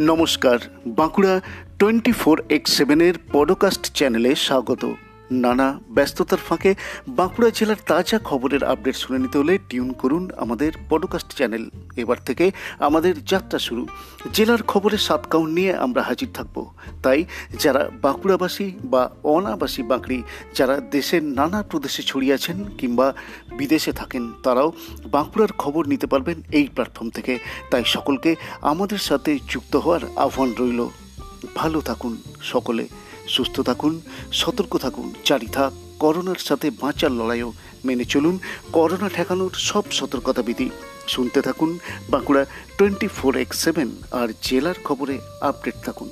নমস্কার Bankura twenty four X সেভেনের podcast চ্যানেলে স্বাগত। নানা ব্যস্ততার ফাঁকে বাঁকুড়া জেলার তাজা খবরের আপডেট শুনে নিতে হলে টিউন করুন আমাদের পডকাস্ট চ্যানেল। এবার থেকে আমাদের যাত্রা শুরু। জেলার খবরের সাতকাউন নিয়ে আমরা হাজির থাকব। তাই যারা বাঁকুড়াবাসী বা অনাবাসী বাঁকড়ি যারা দেশের নানা প্রদেশে ছড়িয়ে আছেন কিংবা বিদেশে থাকেন, তারাও বাঁকুড়ার খবর নিতে পারবেন এই প্ল্যাটফর্ম থেকে। তাই সকলকে আমাদের সাথে যুক্ত হওয়ার আহ্বান রইল। ভালো থাকুন সকলে, সুস্থ থাকুন, সতর্ক থাকুন চারি থাক করোনার সাথে বাঁচার লড়াইও মেনে চলুন, করোনা ঠেকানোর সব সতর্কতা বিধি শুনতে থাকুন, Bankura twenty four X seven আর জেলার খবরে আপডেট থাকুন।